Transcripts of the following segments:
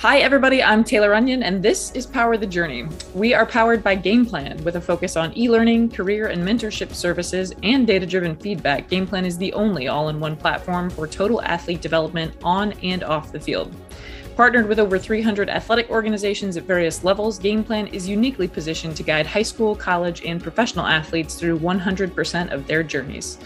Hi, everybody. I'm Taylor Onion, and this is Power the Journey. We are powered by GamePlan with a focus on e learning, career and mentorship services, and data driven feedback. GamePlan is the only all in one platform for total athlete development on and off the field. Partnered with over 300 athletic organizations at various levels, GamePlan is uniquely positioned to guide high school, college, and professional athletes through 100% of their journeys.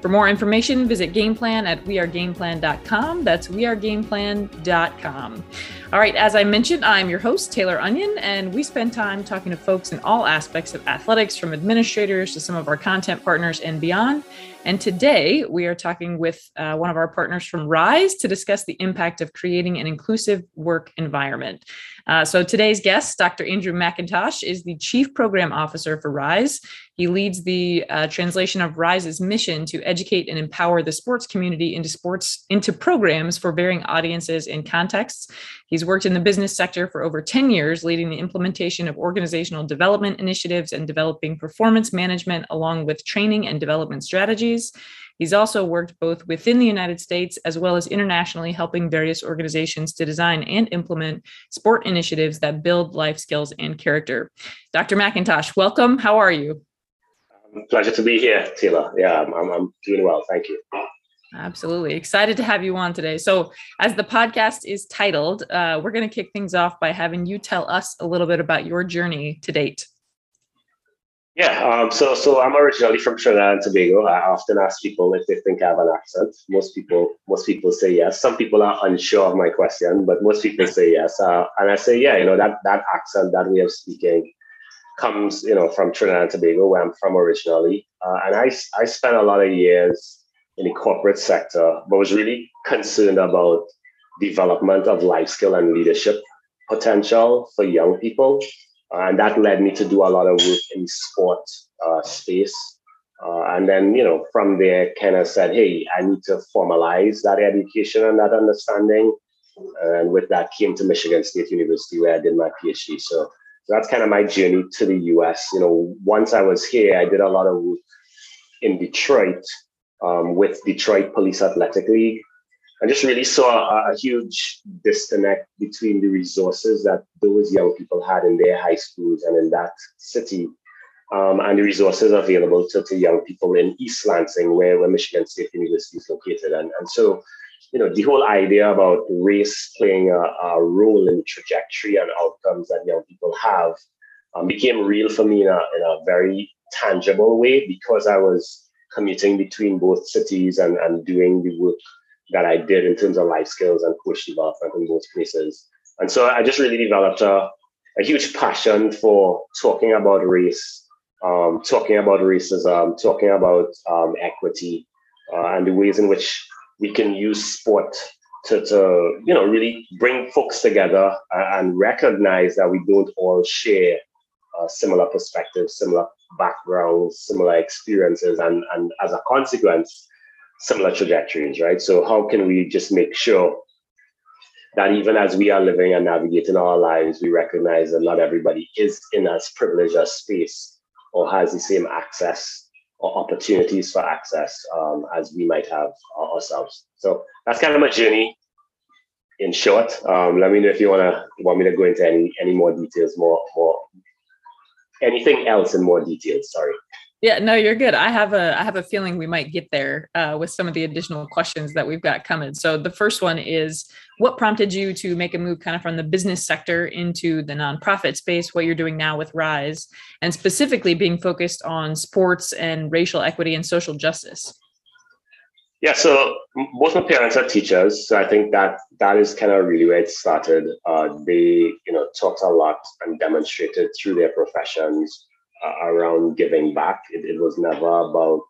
For more information, visit GamePlan at wearegameplan.com. That's wearegameplan.com. All right, as I mentioned, I'm your host, Taylor Onion, and we spend time talking to folks in all aspects of athletics, from administrators to some of our content partners and beyond. And today we are talking with uh, one of our partners from Rise to discuss the impact of creating an inclusive work environment. Uh, so today's guest, Dr. Andrew McIntosh, is the Chief Program Officer for Rise. He leads the uh, translation of Rise's mission to educate and empower the sports community into sports into programs for varying audiences and contexts. He's worked in the business sector for over 10 years, leading the implementation of organizational development initiatives and developing performance management along with training and development strategies. He's also worked both within the United States as well as internationally, helping various organizations to design and implement sport initiatives that build life skills and character. Dr. McIntosh, welcome. How are you? Pleasure to be here, Taylor. Yeah, I'm, I'm doing well. Thank you. Absolutely. Excited to have you on today. So, as the podcast is titled, uh, we're going to kick things off by having you tell us a little bit about your journey to date. Yeah, um, so so I'm originally from Trinidad and Tobago. I often ask people if they think I have an accent. Most people most people say yes. Some people are unsure of my question, but most people say yes. Uh, and I say, yeah, you know that that accent, that way of speaking, comes you know from Trinidad and Tobago, where I'm from originally. Uh, and I I spent a lot of years in the corporate sector, but was really concerned about development of life skill and leadership potential for young people and that led me to do a lot of work in sport uh, space. Uh, and then, you know, from there, of said, hey, I need to formalize that education and that understanding. And with that, came to Michigan State University where I did my PhD. So, so that's kind of my journey to the US. You know, once I was here, I did a lot of work in Detroit um, with Detroit Police Athletic League. I just really saw a, a, huge disconnect between the resources that those young people had in their high schools and in that city um, and the resources available to, to young people in East Lansing, where, where Michigan State University is located. And, and so, you know, the whole idea about race playing a, a role in the trajectory and outcomes that young people have um, became real for me in a, in a very tangible way because I was commuting between both cities and, and doing the work that I did in terms of life skills and coach development in those places. And so I just really developed a, a huge passion for talking about race, um, talking about racism, talking about um, equity, uh, and the ways in which we can use sport to, to you know, really bring folks together and recognize that we don't all share uh, similar perspectives, similar backgrounds, similar experiences, and, and as a consequence, similar trajectories, right? So how can we just make sure that even as we are living and navigating our lives, we recognize that not everybody is in as privileged a space or has the same access or opportunities for access um, as we might have ourselves. So that's kind of my journey in short. Um, let me know if you wanna want me to go into any any more details, more more anything else in more details. Sorry. Yeah, no, you're good. I have a I have a feeling we might get there uh, with some of the additional questions that we've got coming. So the first one is, what prompted you to make a move kind of from the business sector into the nonprofit space? What you're doing now with Rise, and specifically being focused on sports and racial equity and social justice. Yeah, so both my parents are teachers, so I think that that is kind of really where it started. Uh, they, you know, talked a lot and demonstrated through their professions uh, around giving back. It, it, was never about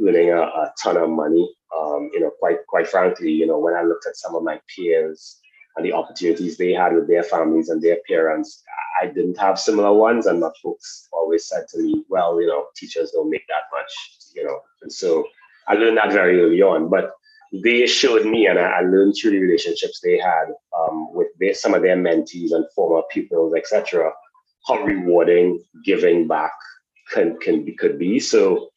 earning a, a ton of money. Um, you know, quite quite frankly, you know, when I looked at some of my peers and the opportunities they had with their families and their parents, I didn't have similar ones. And my folks always said to me, "Well, you know, teachers don't make that much," you know, and so I learned that very early on. But they showed me, and I, I learned through the relationships they had um, with their, some of their mentees and former pupils, etc how rewarding giving back can can be could be. So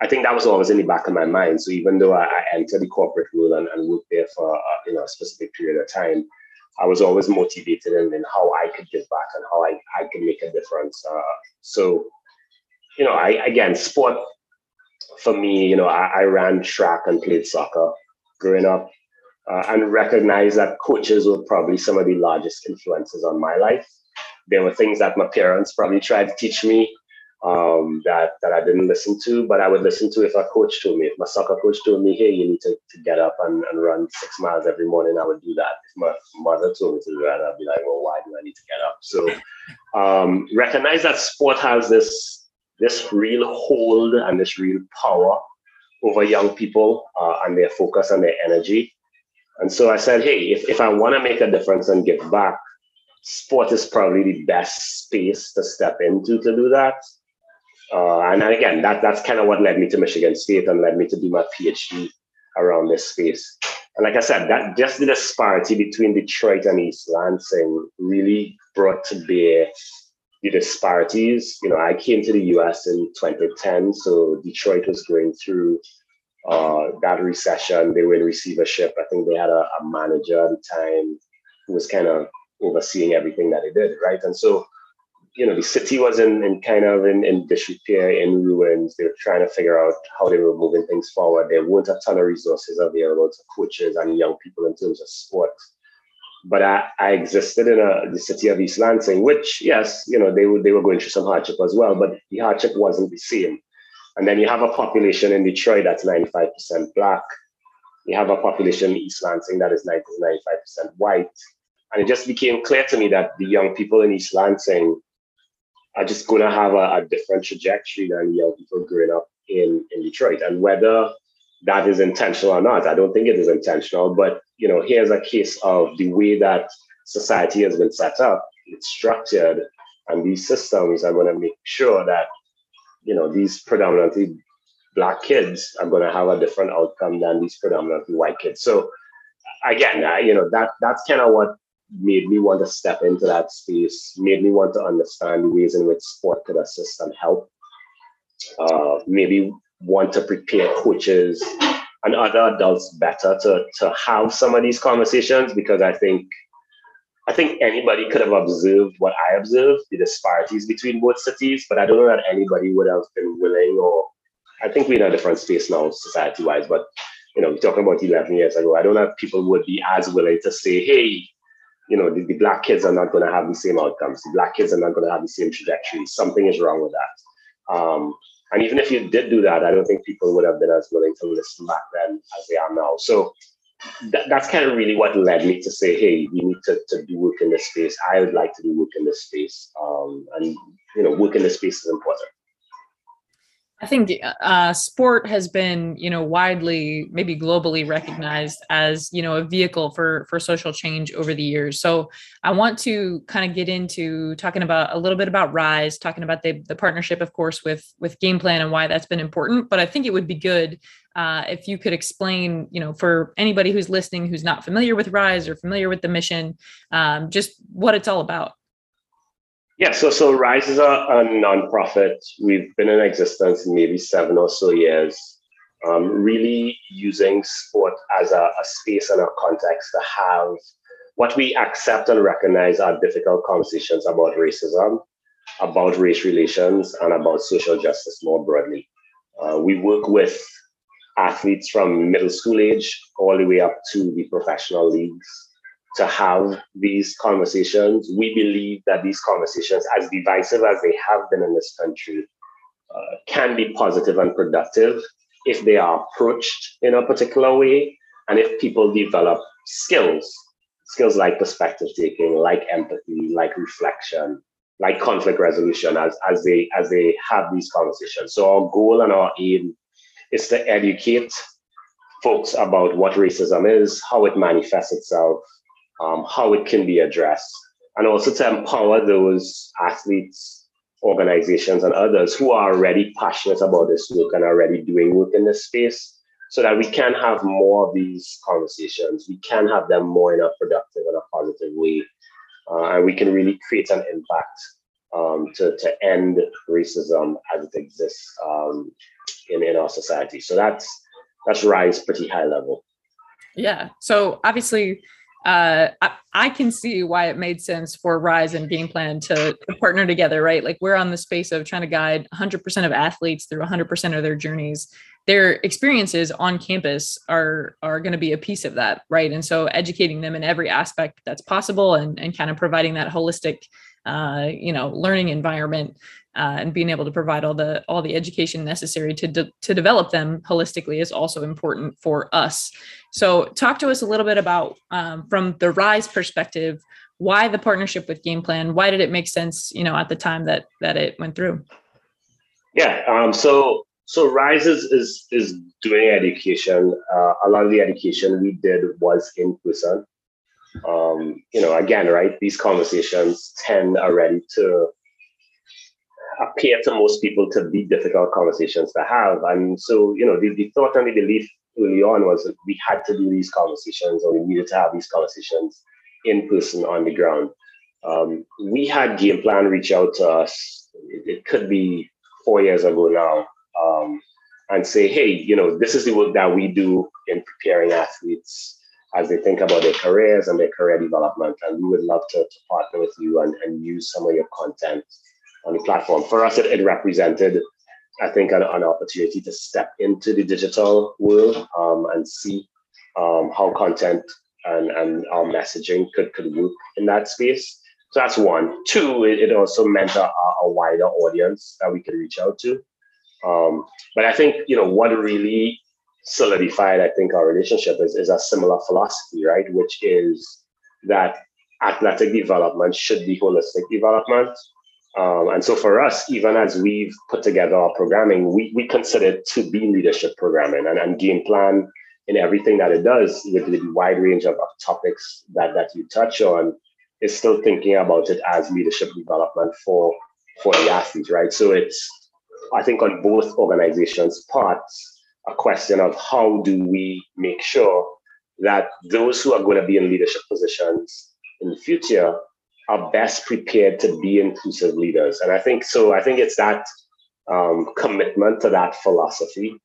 I think that was always in the back of my mind. So even though I, I entered the corporate world and, and worked there for uh, you know a specific period of time, I was always motivated in, in how I could give back and how I, I could make a difference. Uh, so, you know, I again, sport for me, you know, I, I ran track and played soccer growing up uh, and recognized that coaches were probably some of the largest influences on my life. There were things that my parents probably tried to teach me um, that that I didn't listen to, but I would listen to if a coach told me, if my soccer coach told me, hey, you need to, to get up and, and run six miles every morning, I would do that. If my mother told me to do that, I'd be like, well, why do I need to get up? So um, recognize that sport has this this real hold and this real power over young people uh, and their focus and their energy. And so I said, hey, if, if I want to make a difference and give back, sport is probably the best space to step into to do that. Uh, and again, that that's kind of what led me to Michigan State and led me to do my PhD around this space. And like I said, that just the disparity between Detroit and East Lansing really brought to bear the disparities. You know, I came to the US in 2010, so Detroit was going through uh, that recession. They were in receivership. I think they had a, a manager at the time who was kind of overseeing everything that they did, right? And so you know, the city was in, in kind of in, in disrepair, in ruins. They were trying to figure out how they were moving things forward. There weren't a ton of resources available to coaches and young people in terms of sports. But I, I existed in a, the city of East Lansing, which, yes, you know, they they were going through some hardship as well, but the hardship wasn't the same. And then you have a population in Detroit that's 95% black. You have a population in East Lansing that is 90 95% white. And it just became clear to me that the young people in East Lansing are just going to have a, a, different trajectory than young people growing up in, in Detroit. And whether that is intentional or not, I don't think it is intentional. But you know, here's a case of the way that society has been set up, it's structured, and these systems are going to make sure that you know these predominantly black kids are going to have a different outcome than these predominantly white kids. So again, you know that that's kind of what made me want to step into that space, made me want to understand the ways in which sport could assist and help. Uh, maybe want to prepare coaches and other adults better to, to have some of these conversations because I think I think anybody could have observed what I observed, the disparities between both cities, but I don't know that anybody would have been willing or I think we're in a different space now society wise, but you know, we're talking about 11 years ago. I don't know if people would be as willing to say, hey, you know, the, the black kids are not going to have the same outcomes. The black kids are not going to have the same trajectory. Something is wrong with that. Um, and even if you did do that, I don't think people would have been as willing to listen back then as they are now. So that, that's kind of really what led me to say, hey, we need to, to do work in this space. I would like to do work in this space. Um, and, you know, work in this space is important. I think uh, sport has been, you know, widely, maybe globally recognized as, you know, a vehicle for for social change over the years. So I want to kind of get into talking about a little bit about Rise, talking about the the partnership, of course, with with Game Plan and why that's been important. But I think it would be good uh, if you could explain, you know, for anybody who's listening who's not familiar with Rise or familiar with the mission, um, just what it's all about. Yeah, so so Rise is a, a nonprofit. We've been in existence maybe seven or so years, um, really using sport as a, a space and a context to have what we accept and recognize are difficult conversations about racism, about race relations, and about social justice more broadly. Uh, we work with athletes from middle school age all the way up to the professional leagues to have these conversations. We believe that these conversations, as divisive as they have been in this country, uh, can be positive and productive if they are approached in a particular way and if people develop skills, skills like perspective taking, like empathy, like reflection, like conflict resolution as, as they as they have these conversations. So our goal and our aim is to educate folks about what racism is, how it manifests itself, um, how it can be addressed, and also to empower those athletes, organizations, and others who are already passionate about this work and already doing work in this space so that we can have more of these conversations. We can have them more in a productive and a positive way. Uh, and we can really create an impact um, to, to end racism as it exists um, in, in our society. So that's that's rise pretty high level. Yeah. So obviously uh, I, I, can see why it made sense for Rise and Game Plan to, to, partner together, right? Like we're on the space of trying to guide 100% of athletes through 100% of their journeys. Their experiences on campus are are going to be a piece of that, right? And so educating them in every aspect that's possible, and and kind of providing that holistic, uh, you know, learning environment uh, and being able to provide all the all the education necessary to de- to develop them holistically is also important for us. So, talk to us a little bit about um, from the Rise perspective, why the partnership with Game Plan? Why did it make sense? You know, at the time that that it went through. Yeah. Um, so so Rise is is, is doing education. Uh, a lot of the education we did was in person. Um, you know, again, right? These conversations tend already to appear to most people to be difficult conversations to have. And so, you know, the, the thought and the belief early on was that we had to do these conversations or we needed to have these conversations in person on the ground. Um, we had Game Plan reach out to us, it, it could be four years ago now, um, and say, hey, you know, this is the work that we do in preparing athletes as they think about their careers and their career development. And we would love to, to partner with you and, and use some of your content on the platform. For us, it, it represented, I think, an, an, opportunity to step into the digital world um, and see um, how content and, and our messaging could, could work in that space. So that's one. Two, it, it also meant a, a, wider audience that we could reach out to. Um, but I think, you know, what really solidified, I think, our relationship is, is a similar philosophy, right? Which is that athletic development should be holistic development um, and so for us, even as we've put together our programming, we, we consider it to be leadership programming and, and game plan in everything that it does with the wide range of, of topics that, that you touch on is still thinking about it as leadership development for, for the athletes, right? So it's, I think on both organizations' parts, a question of how do we make sure that those who are going to be in leadership positions in the future are best prepared to be inclusive leaders. And I think so. I think it's that um, commitment to that philosophy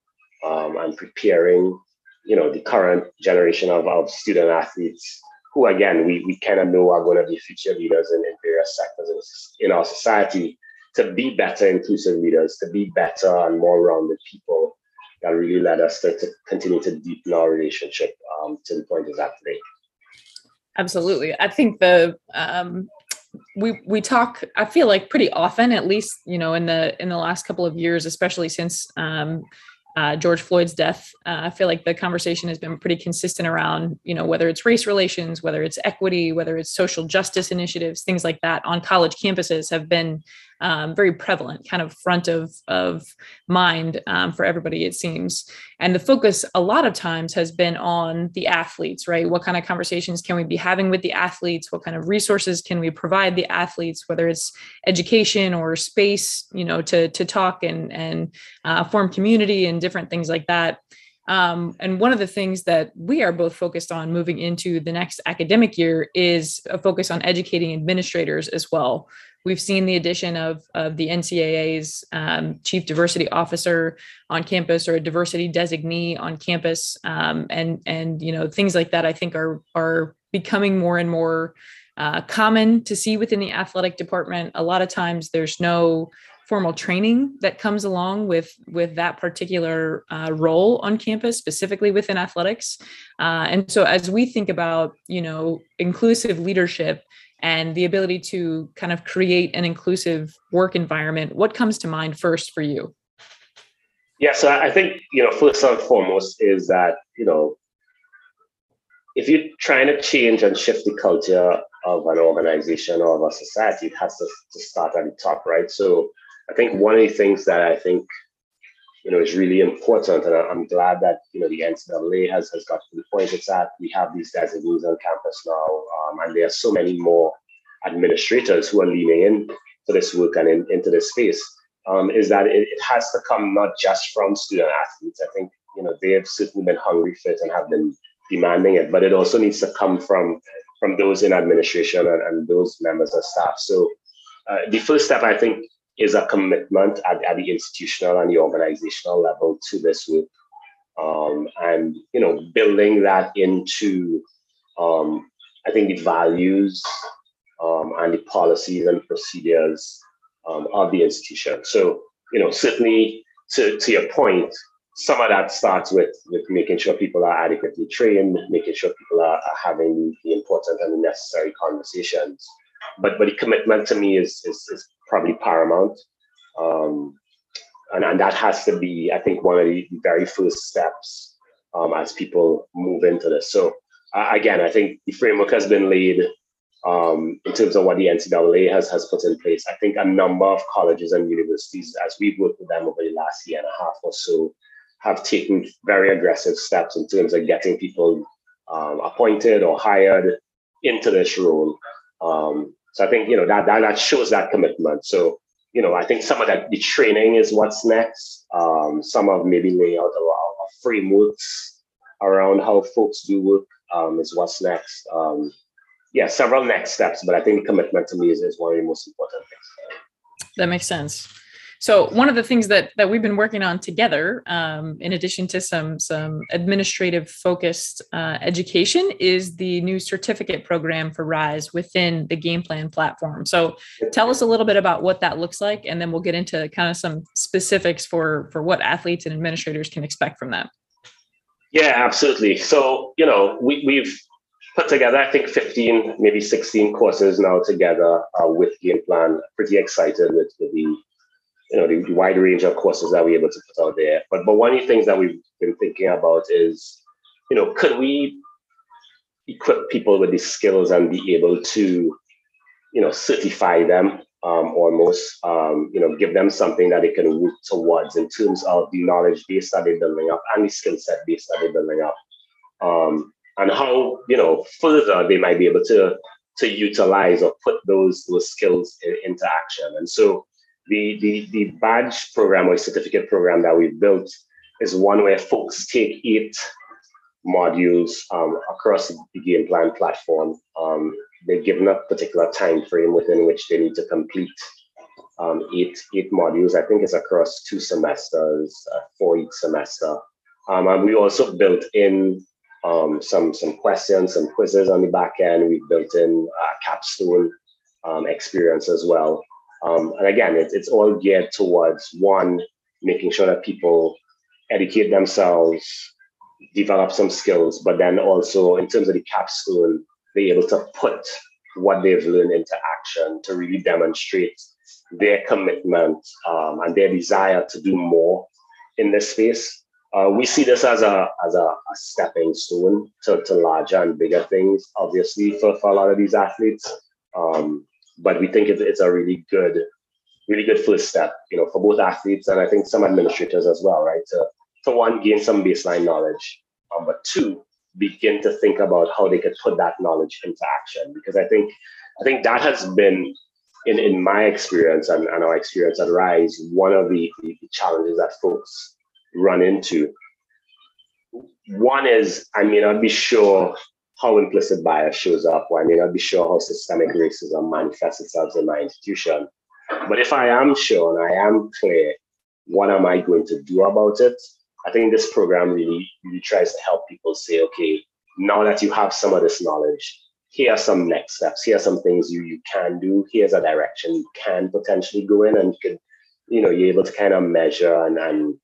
um, and preparing, you know, the current generation of, of student athletes who, again, we, we kind of know are going to be future leaders in, in various sectors in, in our society to be better inclusive leaders, to be better and more rounded people that really led us to, to continue to deepen our relationship um, to the point it's at today. Absolutely. I think the um, we we talk i feel like pretty often at least you know in the in the last couple of years especially since um, uh, George Floyd's death. Uh, I feel like the conversation has been pretty consistent around, you know, whether it's race relations, whether it's equity, whether it's social justice initiatives, things like that on college campuses have been um, very prevalent, kind of front of of mind um, for everybody, it seems. And the focus a lot of times has been on the athletes, right? What kind of conversations can we be having with the athletes? What kind of resources can we provide the athletes, whether it's education or space, you know, to to talk and and uh, form community and different things like that. Um, and one of the things that we are both focused on moving into the next academic year is a focus on educating administrators as well. We've seen the addition of, of the NCAA's um, chief diversity officer on campus or a diversity designee on campus, um, and and you know things like that. I think are are becoming more and more uh, common to see within the athletic department. A lot of times, there's no formal training that comes along with with that particular uh, role on campus specifically within athletics uh, and so as we think about you know inclusive leadership and the ability to kind of create an inclusive work environment what comes to mind first for you? Yeah so i think you know first and foremost is that you know if you're trying to change and shift the culture of an organization or of a society it has to, to start at the top right? So i think one of the things that i think you know, is really important. And I'm glad that, you know, the NCAA has, has got to the point it's at. We have these designees on campus now, um, and there are so many more administrators who are leaning in to this work and in, into this space. Um, is that it, it, has to come not just from student athletes. I think, you know, they have certainly been hungry for it and have been demanding it, but it also needs to come from from those in administration and, and those members of staff. So uh, the first step, I think, is a commitment at, at the institutional and the organizational level to this work. Um, and you know, building that into um, I think the values um, and the policies and procedures um, of the institution. So, you know, certainly to, to your point, some of that starts with, with making sure people are adequately trained, making sure people are, are having the important and the necessary conversations. But but the commitment to me is is, is probably paramount. Um, and, and that has to be, I think, one of the very first steps um, as people move into this. So uh, again, I think the framework has been laid um, in terms of what the NCAA has, has put in place. I think a number of colleges and universities, as we've worked with them over the last year and a half or so, have taken very aggressive steps in terms of getting people um, appointed or hired into this role. Um, so I think you know that, that that shows that commitment. So you know I think some of that the training is what's next. Um, some of maybe layout of frameworks around how folks do work um, is what's next. Um, yeah, several next steps, but I think commitment to me is, is one of the most important things. That makes sense. So one of the things that that we've been working on together, um, in addition to some some administrative focused uh, education, is the new certificate program for Rise within the Game Plan platform. So tell us a little bit about what that looks like, and then we'll get into kind of some specifics for for what athletes and administrators can expect from that. Yeah, absolutely. So you know we, we've put together, I think 15, maybe 16 courses now together uh, with Game Plan. Pretty excited with, with the you know, the, the wide range of courses that we're able to put out there. But but one of the things that we've been thinking about is, you know, could we equip people with the skills and be able to, you know, certify them um, almost, um, you know, give them something that they can work towards in terms of the knowledge base that they're building up and the skill set base that they're building up, um, and how you know further they might be able to to utilize or put those those skills in, into action. And so the, the, the badge program or certificate program that we've built is one where folks take eight modules um, across the game plan platform. Um, they're given a particular time frame within which they need to complete um, eight eight modules. I think it's across two semesters, uh, for each semester. Um, and we also built in um, some some questions, some quizzes on the back end. We built in a capstone um, experience as well. Um, and again, it, it's all geared towards one, making sure that people educate themselves, develop some skills, but then also in terms of the capstone, be able to put what they've learned into action to really demonstrate their commitment um, and their desire to do more in this space. Uh, we see this as a as a, a stepping stone to, to larger and bigger things, obviously, for, for a lot of these athletes. Um, but we think it's, it's a really good, really good first step, you know, for both athletes and I think some administrators as well, right? To, to one, gain some baseline knowledge, um, but two, begin to think about how they could put that knowledge into action. Because I think, I think that has been, in, in my experience and, and our experience at Rise, one of the, the challenges that folks run into. One is I may not be sure how implicit bias shows up, or I may not be sure how systemic racism manifests itself in my institution. But if I am sure and I am clear, what am I going to do about it? I think this program really, really tries to help people say, okay, now that you have some of this knowledge, here are some next steps. Here are some things you, you can do. Here's a direction you can potentially go in, and you can, you know, you're able to kind of measure and, and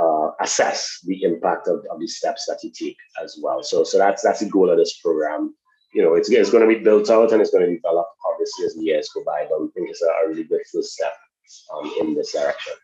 uh, assess the impact of, of the steps that you take as well. So, so that's that's the goal of this program. You know, it's, it's going to be built out and it's going to develop obviously as the years go by, but we think it's a, really good first step um, in this direction.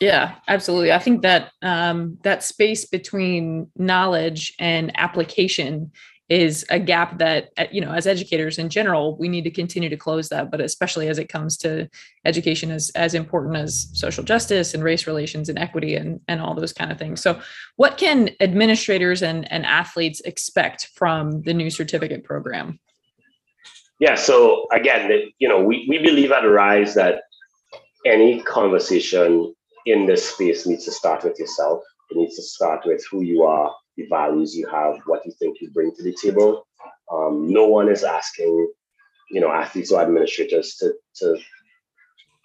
Yeah, absolutely. I think that um, that space between knowledge and application is a gap that uh, you know as educators in general we need to continue to close that but especially as it comes to education as as important as social justice and race relations and equity and and all those kind of things. So what can administrators and and athletes expect from the new certificate program? Yeah so again you know we, we believe at rise that any conversation in this space needs to start with yourself. It needs to start with who you are the values you have, what you think you bring to the table. Um, no one is asking, you know, athletes or administrators to, to,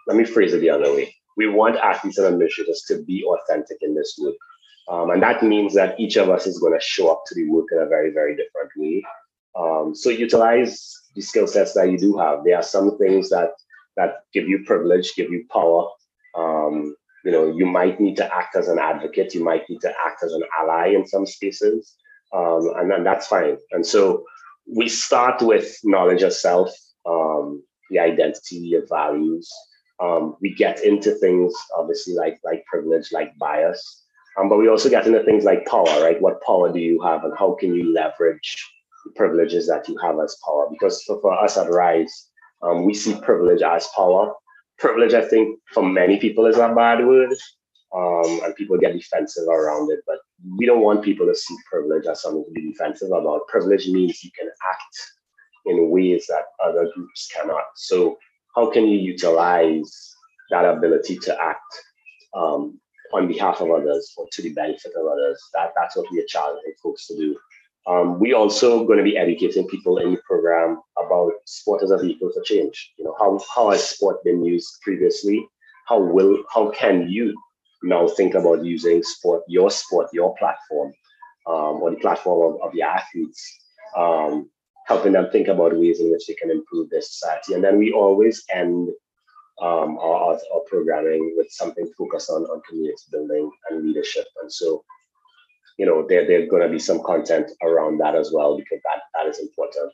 let me phrase it the other way. We want athletes and administrators to be authentic in this work. Um, and that means that each of us is going to show up to the work in a very, very different way. Um, so utilize the skill sets that you do have. There are some things that that give you privilege, give you power. Um, you know, you might need to act as an advocate. You might need to act as an ally in some spaces, um, and then that's fine. And so we start with knowledge of self, um, the identity, your values. Um, we get into things obviously like like privilege, like bias, um, but we also get into things like power, right? What power do you have, and how can you leverage the privileges that you have as power? Because for, for us at Rise, um, we see privilege as power. Privilege, I think, for many people is a bad word, um, and people get defensive around it. But we don't want people to see privilege as something to be defensive about. Privilege means you can act in ways that other groups cannot. So, how can you utilize that ability to act um, on behalf of others or to the benefit of others. That, that's what we are challenging folks to do. Um, we also going to be educating people in the program about sport as a vehicle for change. You know, how, how has sport been used previously? How will how can you now think about using sport, your sport, your platform, um, or the platform of, of your athletes, um, helping them think about ways in which they can improve their society. And then we always end um, our, our, programming with something focused on, on community building and leadership. And so, you know, there, there's going to be some content around that as well, because that, that is important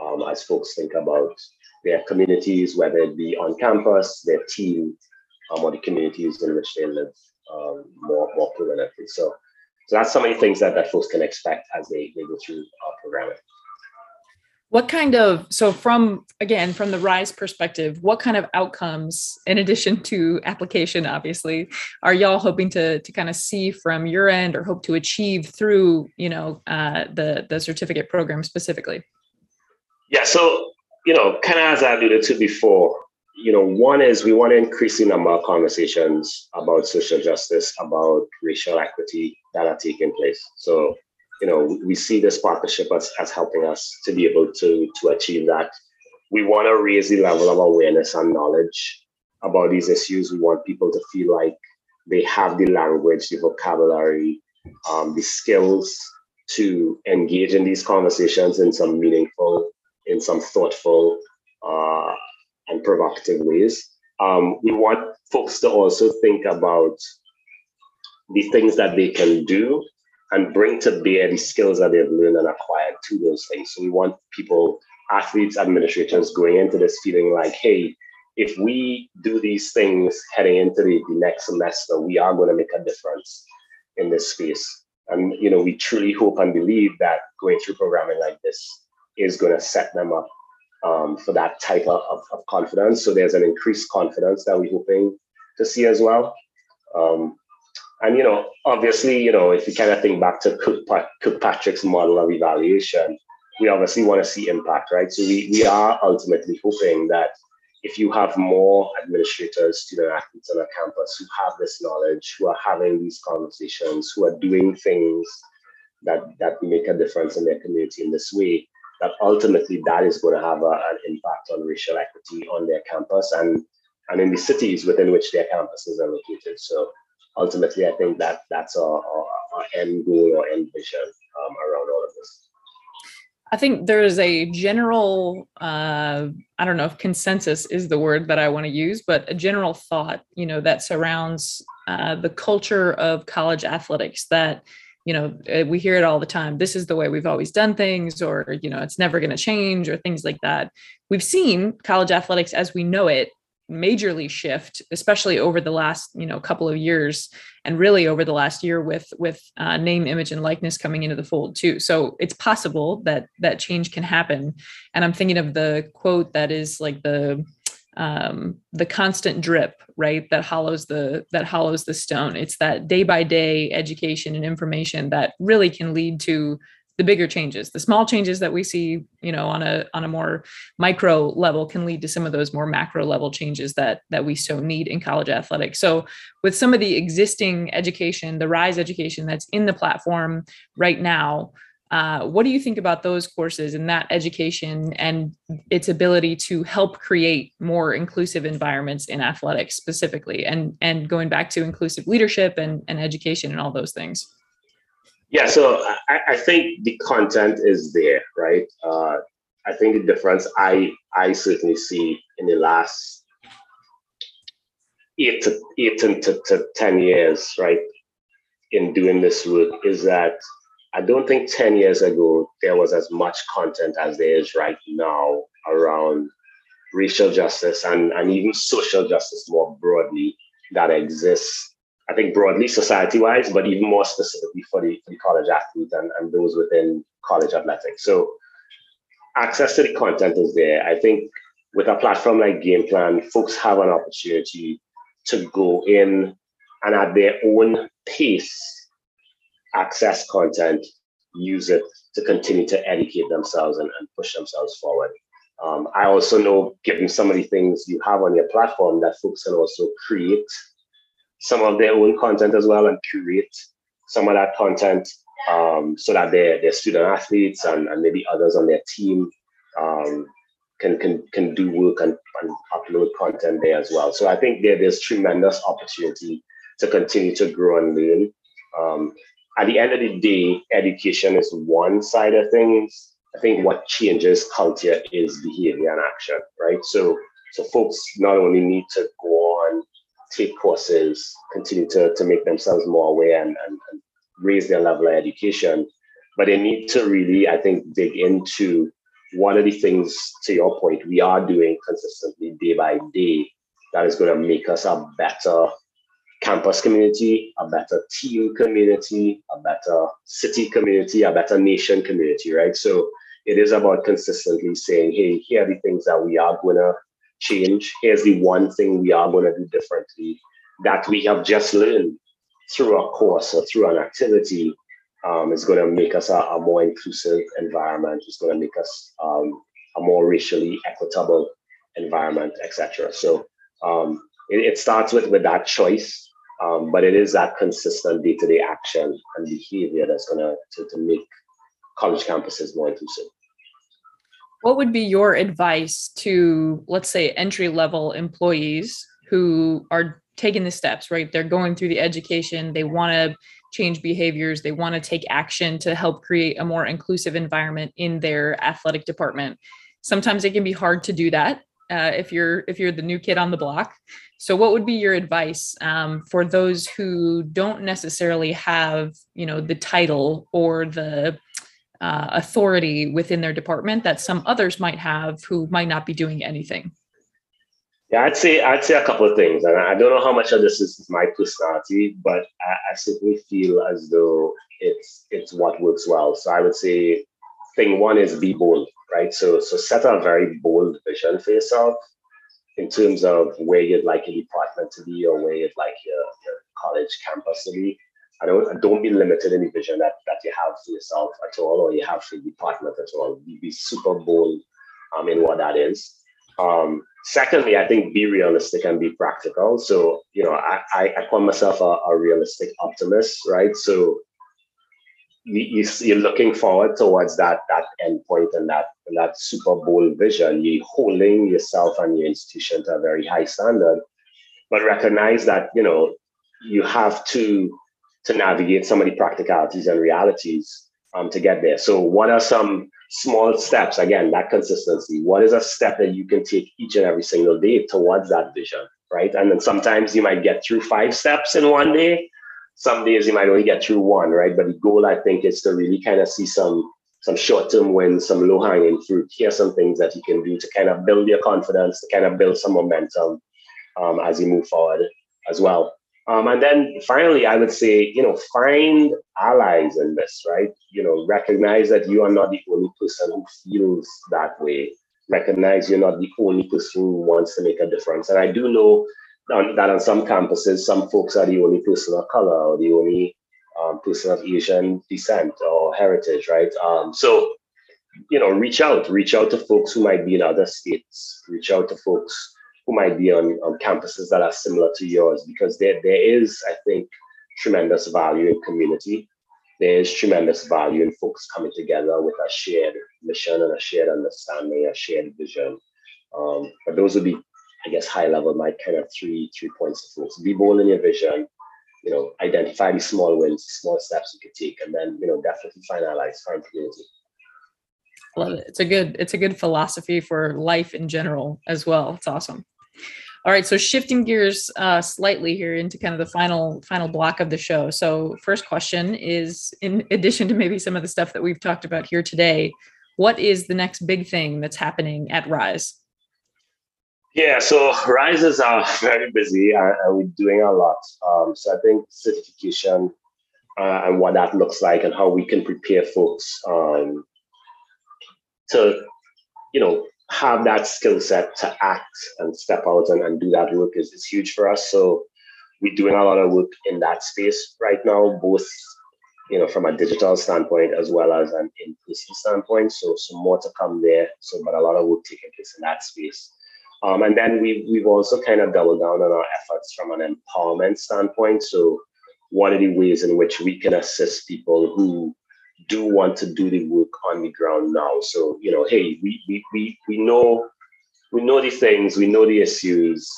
um, as folks think about their communities, whether it be on campus, their team, um, or the communities in which they live um, more, more permanently. So, so that's some of the things that, that folks can expect as they, they go through our programming what kind of so from again from the rise perspective what kind of outcomes in addition to application obviously are y'all hoping to to kind of see from your end or hope to achieve through you know uh, the the certificate program specifically? Yeah so you know kind of as i alluded to before you know one is we want to increase the number of conversations about social justice about racial equity that are taking place. So you know, we see this partnership as, as helping us to be able to, to achieve that. We want to raise the level of awareness and knowledge about these issues. We want people to feel like they have the language, the vocabulary, um, the skills to engage in these conversations in some meaningful, in some thoughtful, uh, and provocative ways. Um, we want folks to also think about the things that they can do and bring to bear the skills that they've learned and acquired to those things. So we want people, athletes, administrators going into this feeling like, hey, if we do these things heading into the, the next semester, we are going to make a difference in this space. And you know, we truly hope and believe that going through programming like this is going to set them up um, for that type of, of, confidence. So there's an increased confidence that we're hoping to see as well. Um, and, you know, obviously, you know, if you kind of think back to Kirkpatrick's model of evaluation, we obviously want to see impact, right? So we, we are ultimately hoping that if you have more administrators, student athletes on a campus who have this knowledge, who are having these conversations, who are doing things that, that make a difference in their community in this way, that ultimately that is going to have a, an impact on racial equity on their campus and, and in the cities within which their campuses are located. So ultimately, I think that that's our, our, our end goal or end vision um, around all of this. I think there's a general, uh, I don't know if consensus is the word that I want to use, but a general thought, you know, that surrounds uh, the culture of college athletics that, you know, uh, we hear it all the time. This is the way we've always done things, or, you know, it's never going to change, or things like that. We've seen college athletics as we know it majorly shift especially over the last you know couple of years and really over the last year with with uh, name image and likeness coming into the fold too. So it's possible that that change can happen. And i'm thinking of the quote that is like the um, the constant drip right that hollows the that hollows the stone. It's that day by day education and information that really can lead to the bigger changes the small changes that we see you know on a on a more micro level can lead to some of those more macro level changes that that we so need in college athletics. So with some of the existing education the rise education that's in the platform right now uh, what do you think about those courses and that education and its ability to help create more inclusive environments in athletics specifically? And and going back to inclusive leadership and, and education and all those things Yeah, so I, I think the content is there, right? Uh, I think the difference I I certainly see in the last eight to eight to, to, ten years, right, in doing this work is that I don't think 10 years ago there was as much content as there is right now around racial justice and, and even social justice more broadly that exists, I think broadly society wise, but even more specifically for the, for the college athlete and, and those within college athletics. So access to the content is there. I think with a platform like Game Plan, folks have an opportunity to go in and at their own pace access content, use it to continue to educate themselves and, and push themselves forward. Um, I also know, given some of the things you have on your platform, that folks can also create some of their own content as well and curate some of that content um, so that their, their student athletes and, and maybe others on their team um, can, can, can do work and, and upload content there as well. So I think there, there's tremendous opportunity to continue to grow and learn. Um, at the end of the day, education is one side of things. I think what changes culture is behavior and action, right? So, so folks not only need to go on, take courses, continue to, to make themselves more aware and, and, and raise their level of education, but they need to really, I think, dig into what are the things, to your point, we are doing consistently day by day that is going to make us a better campus community, a better team community, a better city community, a better nation community, right? So it is about consistently saying, hey, here are the things that we are going to change. Here's the one thing we are going to do differently that we have just learned through a course or through an activity um, is going to make us a, a, more inclusive environment. It's going to make us um, a more racially equitable environment, etc. So um, it, it, starts with with that choice um, but it is that consistent day-to-day action and behavior that's going to, to make college campuses more inclusive. What would be your advice to, let's say, entry level employees who are taking the steps, right? They're going through the education, they want to change behaviors, they want to take action to help create a more inclusive environment in their athletic department. Sometimes it can be hard to do that uh, if you're if you're the new kid on the block. So, what would be your advice um, for those who don't necessarily have, you know, the title or the uh, authority within their department that some others might have who might not be doing anything? Yeah, I'd say I'd say a couple of things, and I don't know how much of this is my personality, but I, I certainly feel as though it's it's what works well. So I would say, thing one is be bold right? So so set a very bold vision for yourself in terms of where you'd like your department to be or where you'd like your, your college campus to be. I don't don't be limited in the vision that, that you have for yourself at all or you have for the department at all. Be, be super bold um, in what that is. Um, secondly, I think be realistic and be practical. So, you know, I, I, I call myself a, a realistic optimist, right? So you, you're looking forward towards that that endpoint and that and that super bold vision. You're holding yourself and your institution to a very high standard, but recognize that you know you have to to navigate some of the practicalities and realities um, to get there. So, what are some small steps? Again, that consistency. What is a step that you can take each and every single day towards that vision, right? And then sometimes you might get through five steps in one day, some days you might only get through one, right? But the goal, I think, is to really kind of see some some short-term wins, some low-hanging fruit. Here are some things that you can do to kind of build your confidence, to kind of build some momentum um, as you move forward as well. Um, and then finally, I would say, you know, find allies in this, right? You know, recognize that you are not the only person who feels that way. Recognize you're not the only person who wants to make a difference. And I do know that on some campuses, some folks are the only person of color or the only um, person of Asian descent or heritage, right? Um, so, you know, reach out, reach out to folks who might be in other states, reach out to folks who might be on, on campuses that are similar to yours, because there, there is, I think, tremendous value in community. There is tremendous value in folks coming together with a shared mission and a shared understanding, a shared vision. Um, but those would be I guess high level, my kind of three three points of focus. Be bold in your vision, you know, identify the small wins, small steps you could take, and then, you know, definitely finalize farm community. Love it. It's a good, it's a good philosophy for life in general as well. It's awesome. All right, so shifting gears uh, slightly here into kind of the final final block of the show. So, first question is: in addition to maybe some of the stuff that we've talked about here today, what is the next big thing that's happening at Rise? Yeah, so Rises are very busy and, and we're doing a lot. Um, so I think certification uh, and what that looks like and how we can prepare folks um, to, you know, have that skill set to act and step out and, and do that work is, is huge for us. So we're doing a lot of work in that space right now, both you know from a digital standpoint as well as an in-person standpoint. So some more to come there. So but a lot of work taking place in that space. Um, and then we've, we've also kind of doubled down on our efforts from an empowerment standpoint. So, what are the ways in which we can assist people who do want to do the work on the ground now? So, you know, hey, we, we, we, we know we know the things, we know the issues,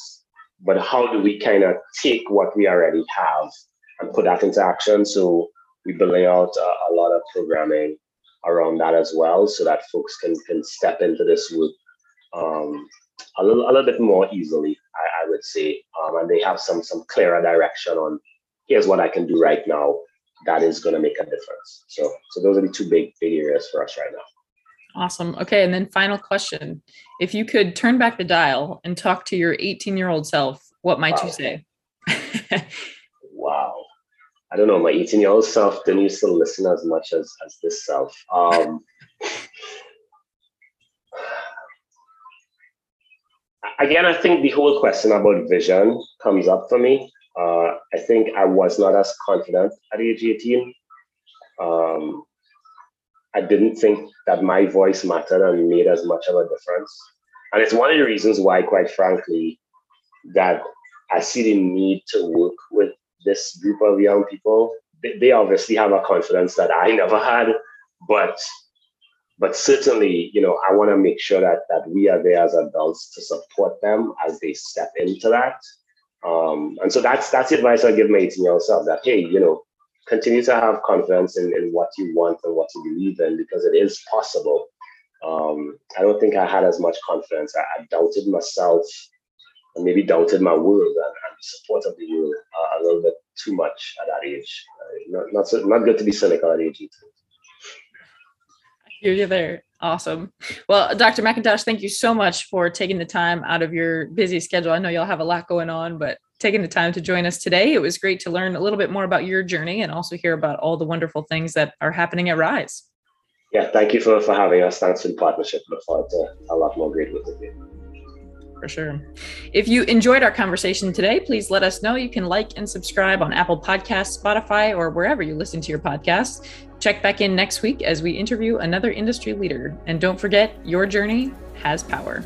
but how do we kind of take what we already have and put that into action? So, we're building out a, a lot of programming around that as well, so that folks can can step into this work um, a little, a little bit more easily, I, I would say. Um, and they have some some clearer direction on here's what I can do right now that is going to make a difference. So so those are the two big big areas for us right now. Awesome. Okay, and then final question: If you could turn back the dial and talk to your 18 year old self, what might wow. you say? wow. I don't know. My 18 year old self didn't used to listen as much as as this self. Um, again, I think the whole question about vision comes up for me. Uh, I think I was not as confident at age 18. Um, I didn't think that my voice mattered and made as much of a difference. And it's one of the reasons why, quite frankly, that I see the need to work with this group of young people. They, they obviously have a confidence that I never had, but but certainly, you know, I want to make sure that that we are there as adults to support them as they step into that. Um, and so that's that's the advice I give my 18 year old self that hey, you know, continue to have confidence in, in what you want and what you believe in because it is possible. Um, I don't think I had as much confidence. I, I doubted myself and maybe doubted my world and, and the support of the world uh, a little bit too much at that age. Uh, not not, so, not good to be cynical at age 18. I hear You're there. Awesome. Well, Dr. McIntosh, thank you so much for taking the time out of your busy schedule. I know y'all have a lot going on, but taking the time to join us today. It was great to learn a little bit more about your journey and also hear about all the wonderful things that are happening at Rise. Yeah, thank you for, for having us. Thanks for the partnership. Look forward to a lot more great with you. For sure. If you enjoyed our conversation today, please let us know. You can like and subscribe on Apple Podcasts, Spotify, or wherever you listen to your podcasts. Check back in next week as we interview another industry leader. And don't forget, your journey has power.